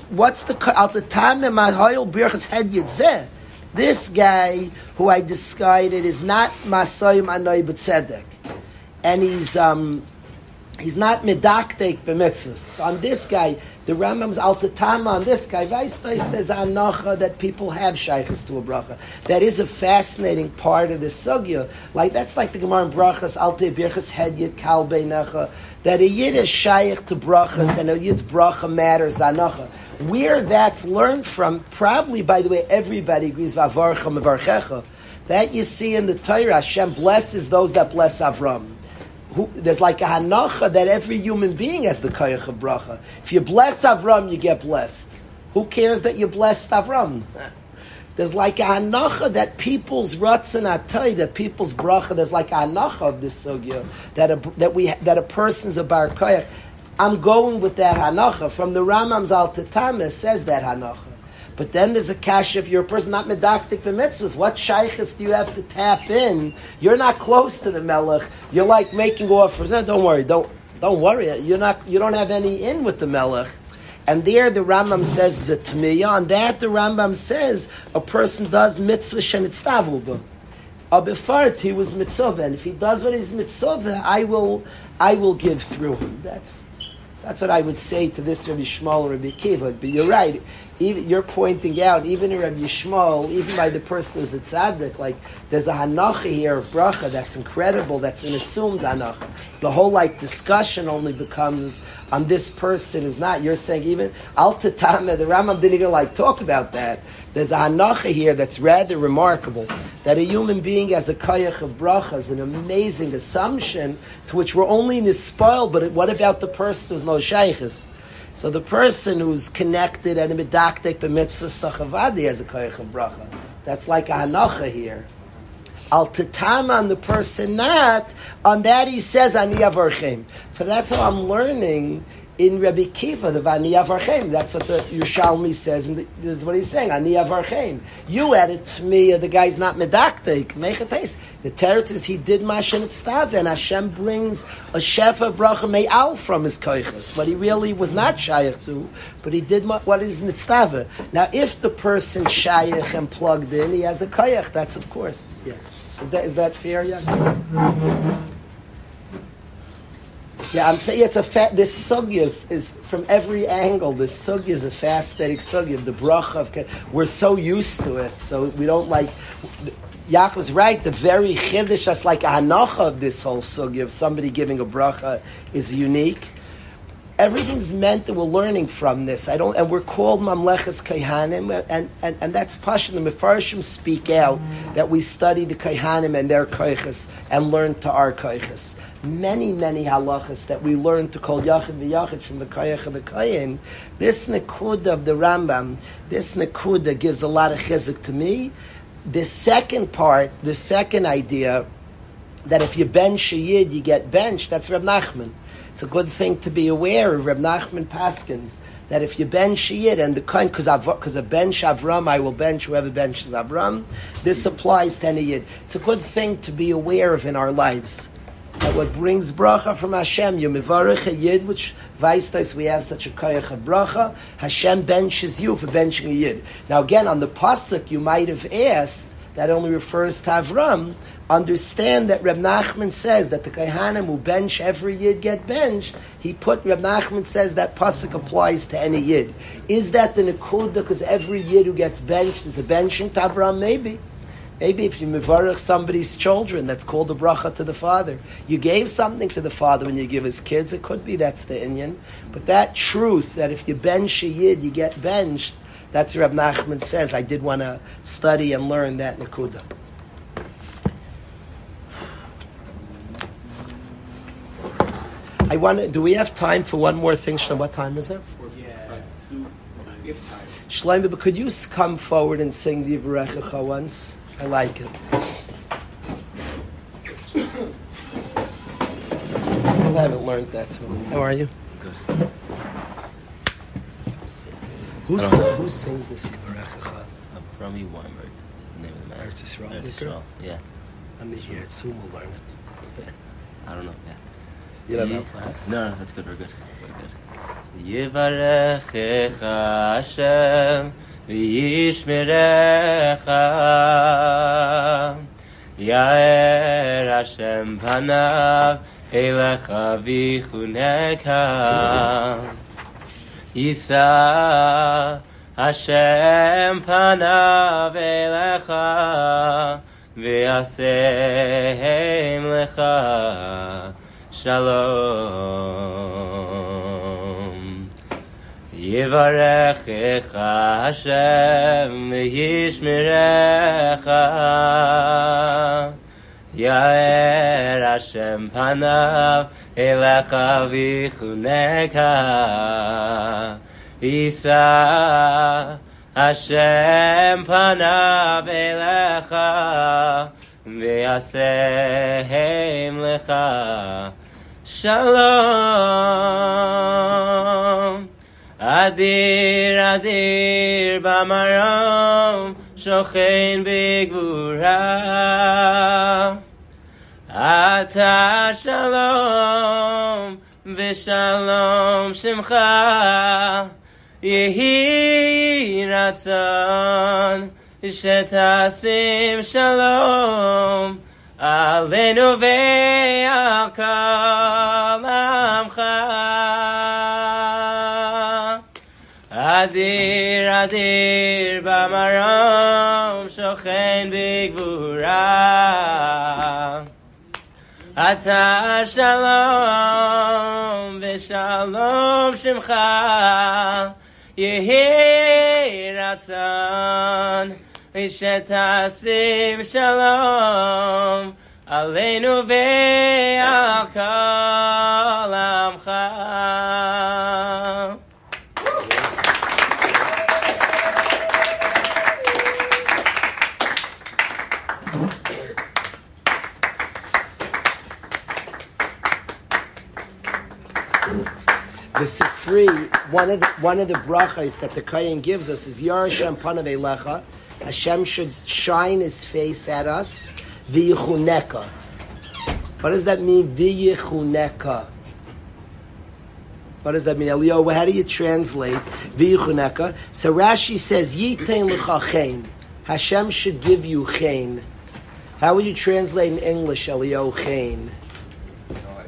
what's the at the time in my hoyel birchas head yitzeh? This guy who I decided is not Masayim Anoy B'Tzedek, and he's um, he's not medaktek b'mitzvahs. On this guy, the Rambam's altatama on this guy, Weistais, there's anacha that people have shaykhs to a bracha. That is a fascinating part of the sugya. Like that's like the Gemara in brachas, alte birchas hedyet kal beinecha. That a yid is shaykh to brachas and a yid's bracha matters anacha. Where that's learned from, probably by the way, everybody agrees vavarcha mevarchecha. That you see in the Torah, Hashem blesses those that bless Avram who, there's like a hanacha that every human being has the koyach of bracha. If you bless Avram, you get blessed. Who cares that you blessed Avram? There's like a hanacha that people's rutzin atay, that people's bracha. There's like a hanacha of this sugya that a, that we that a person's a bar koyach. I'm going with that hanacha from the Ramam's Al says that hanacha. But then there's a cash if you're a person not medactic for mitzvahs. What shaykhs do you have to tap in? You're not close to the melech. You're like making offers. No, don't worry. Don't don't worry. You're not. You don't have any in with the melech. And there the Rambam says to me. On that the Rambam says a person does mitzvah shenitztavuba. Abifart he was mitzvah, and if he does what is mitzvah, I will I will give through him. That's that's what I would say to this Rabbi Shmuel Rabbi Kiva. But you're right even, you're pointing out, even in Rabbi Yishmael, even by the person who's a tzaddik, like there's a hanacha here of bracha that's incredible. That's an assumed hanacha. The whole like discussion only becomes on this person who's not. You're saying even al the Rambam didn't even like talk about that. There's a hanacha here that's rather remarkable. That a human being has a kayach of bracha is an amazing assumption to which we're only in this spoil. But what about the person who's no shaykhis? So the person who's connected and medaktek b'mitzvah stachavadi has a koyach of bracha. That's like a hanacha here. Al tatam on the person not, on that he says ani avarchem. So that's how I'm learning in Rabbi Kiva, the Vani Avarchem. That's what the Yerushalmi says, and this is what he's saying, Ani Avarchem. You added to me, the guy's not medaktik, mechates. The teretz is he did Mashen Tztav, and Hashem brings a Shefa Bracha Me'al from his koiches, what he really was not Shaykh to, but he did what is Nitztava. Now, if the person Shaykh and plugged in, he has a koich, that's of course, yeah. Is that, is that fair, yeah? Yeah, I'm saying it's a fa- this sugya is, is, from every angle. This sugya is a fascinating sugya. The bracha of we're so used to it, so we don't like. Yaakov's right. The very chiddush that's like a hanacha of this whole sugya of somebody giving a bracha is unique. Everything's meant that we're learning from this. I don't, and we're called mamleches kaihanim, and, and, and that's passion. The mefarshim speak out that we study the kaihanim and their koiches and learn to our koiches many, many halachas that we learn to call Yachid v'Yachid from the Kayach of the Kayin, this Nakud of the Rambam, this Nakuda gives a lot of chizuk to me. The second part, the second idea, that if you bench a yid, you get benched, that's Reb Nachman. It's a good thing to be aware of Reb Nachman Paskins, that if you bench yid, and the kind, because a bench Avram, I will bench whoever benches Avram, this applies to any yid. It's a good thing to be aware of in our lives that what brings bracha from Hashem, you mivarech a yid, which Weistais we have such a koyach of bracha, Hashem benches you for benching a yid. Now again, on the pasuk, you might have asked, that only refers to Avram, understand that Reb Nachman says that the Kohanim who bench every Yid get benched, he put, Reb Nachman says that Pasuk applies to any Yid. Is that the Nakuda because every Yid who gets benched is a benching to Avram? Maybe. Maybe if you mivarach somebody's children, that's called a bracha to the father. You gave something to the father when you give his kids. It could be that's the Inyan. But that truth that if you bench a yid, you get benched, that's what Reb Nachman says. I did want to study and learn that Nakuda. I want to, do we have time for one more thing? Shlomo, what time is it? Yeah. If time. Shlomo, but could you come forward and sing the Yivarechecha once? I like it. Still haven't learned that song. How are you? Good. Who, I don't si- know. who sings this Yivarechecha? Rami Weinberg is the name of the man. Eretz Yisrael, Eretz the? Yisrael, Yeah. I'm here at soon we'll learn it. I don't know. Yeah. You don't know? No, no, that's good. We're good. יברכך השם וישמרך יאר השם פניו אליך ויחונך יישא השם פניו אליך ויעשם לך shalom. יברך איך השם וישמרך יאר השם פניו אלך ויחונך ישא השם פניו אלך ויעשה הם Shalom. Adir Adir Bamarom Shochein Bigvura Ata Shalom V'Shalom Shemcha. Yehi Ratzon Shetasim Shalom Aleinu ve'al kol amcha Adir Adir Bamarom Shochen Bigvura Ata Shalom V'Shalom Shemcha Yehi Ratzon Shetasim Shalom Aleinu ve'al kol amcha The Sifri, one of the, one of the brachas that the Kayan gives us is Yar Hashem Panav Elecha. Hashem should shine His face at us. V'yichuneka. What does that mean? V'yichuneka. What does that mean? Elio, how do you translate V'yichuneka? So Rashi says Yitain L'cha Chen. Hashem should give you Chen. How would you translate in English, Elio, Chen?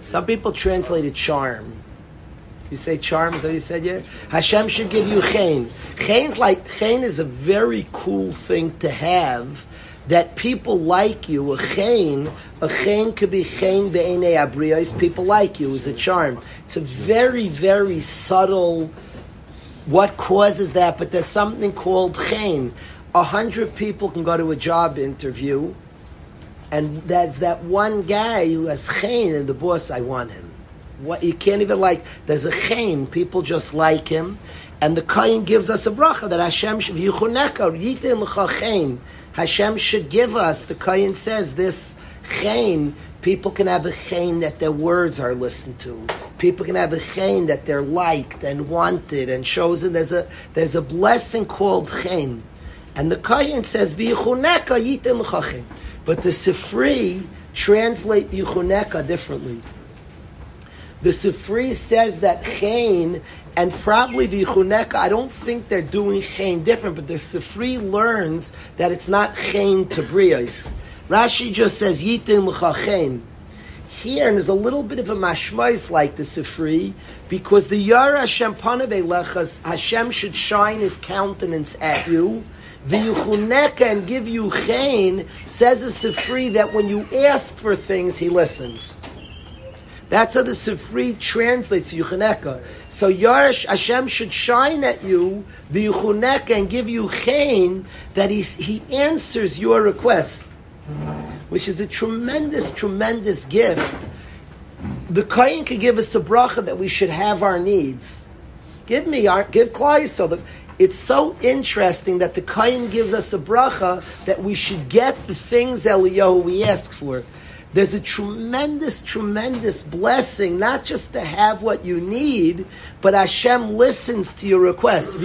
Some people translate it charm. You say charm, is that what you said yeah? Hashem should give you chen. Chen's like chen is a very cool thing to have. That people like you. A chen, a chen could be chen be'enei abriyos. People like you is a charm. It's a very, very subtle. What causes that? But there's something called chen. A hundred people can go to a job interview, and that's that one guy who has chen, and the boss, I want him. What you can't even like. There's a chen. People just like him, and the kain gives us a bracha that Hashem should yitin. Hashem should give us. The kain says this chen. People can have a chen that their words are listened to. People can have a chen that they're liked and wanted and chosen. There's a there's a blessing called chen, and the kain says. But the Sifri translate yichuneka differently. The Sifri says that Chain and probably the Chuneka, I don't think they're doing Chain different, but the Sifri learns that it's not Chain to Brios. Rashi just says Yitin l'cha Chain. Here, and there's a little bit of a mashmois like the Sifri, because the Yara Hashem Panavei Hashem should shine His countenance at you. The Yuchuneka and give you chain says the Sifri that when you ask for things, He listens. That's how the Sifri translates Yuchuneka. So Yarash Hashem should shine at you, the Yuchuneka, and give you chain that he, he answers your requests which is a tremendous, tremendous gift. The Kayin could give us a bracha that we should have our needs. Give me our, give Klai so that it's so interesting that the Kayin gives us a bracha that we should get the things Eliyahu we ask for. There's a tremendous, tremendous blessing, not just to have what you need, but Hashem listens to your requests.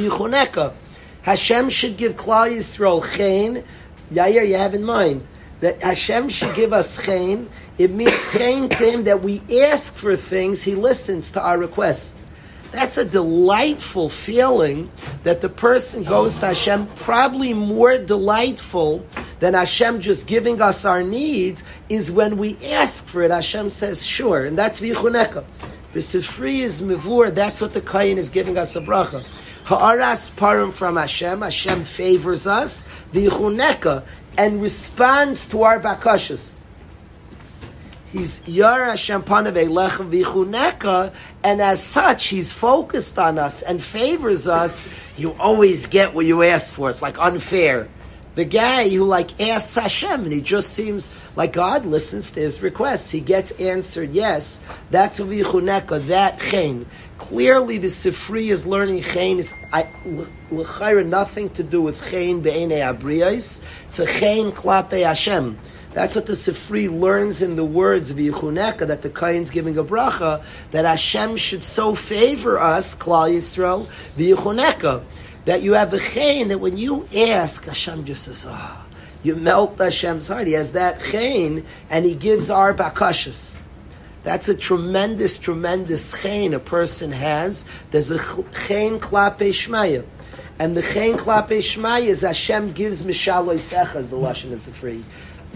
Hashem should give Klal Yisrael chen. Yair, you have in mind that Hashem should give us chen. It means chen to him that we ask for things, he listens to our requests. That's a delightful feeling that the person goes to Hashem, probably more delightful than Hashem just giving us our needs, is when we ask for it, Hashem says, sure. And that's the Yichuneka. The Sifri is Mivur, that's what the Kayin is giving us a bracha. Ha'aras parim from Hashem, Hashem favors us. The Yichuneka and responds to our bakashas. He's Yara Shampanav Elech Vichuneka, and as such, he's focused on us and favors us. You always get what you ask for. It's like unfair. The guy who like asks Hashem and he just seems like God listens to his requests. He gets answered yes. That's vichuneka, that chen. Clearly the Sifri is learning chen. It's l'chayra nothing to do with chen be'enei abriyos. It's a chen klape Hashem. That's what the Sifri learns in the words of Yichuneka, that the Kain's giving a bracha, that Hashem should so favor us, Klal Yisrael, the Yichuneka that you have a chain that when you ask, Hashem just says, ah, oh, you melt Hashem's heart. He has that chain, and he gives our bakashas. That's a tremendous, tremendous chain a person has. There's a chain klape shmaya. And the chain klape shmaya is Hashem gives mishaloy as the Lashon is free.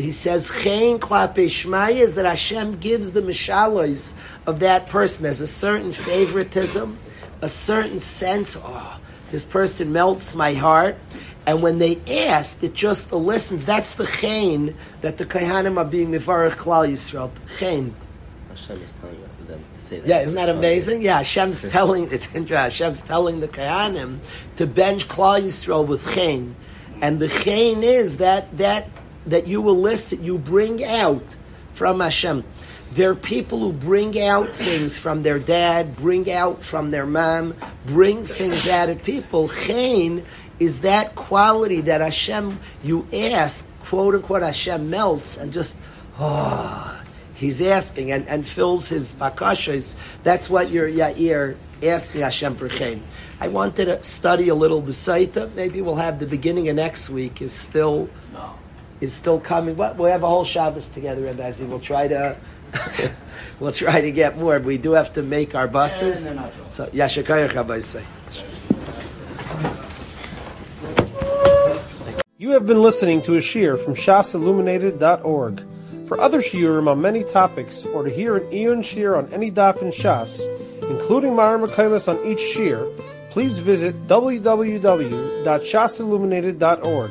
He says chain klape shmaya is that Hashem gives the mishalois of that person. There's a certain favoritism, a certain sense, oh, this person melts my heart. And when they ask, it just listens. That's the chain that the Kaihanim are being mivarach klal Yisrael. Chain. Hashem is telling them to say that. Yeah, isn't that amazing? Yeah, Hashem's telling it's interesting. Hashem's telling the Kaihanim to bench klal Yisrael with chain, and the chain is that that that you will listen, you bring out from Hashem. There are people who bring out things from their dad, bring out from their mom, bring things out of people. Chain is that quality that Hashem, you ask, quote unquote, Hashem melts and just, oh, he's asking and, and fills his bakashas. That's what your Yair asking Hashem for chain. I wanted to study a little the Saita. Maybe we'll have the beginning of next week is still No. Is still coming. But we'll have a whole Shabbos together, Rebbe We'll try to we'll try to get more. We do have to make our buses. So Yashakayach Rabbi say. You have been listening to a shiur from shasilluminated.org. For other shiurim on many topics, or to hear an iyun shiur on any daf in Shas, including mareh mekomos on each shiur, please visit www.shasilluminated.org.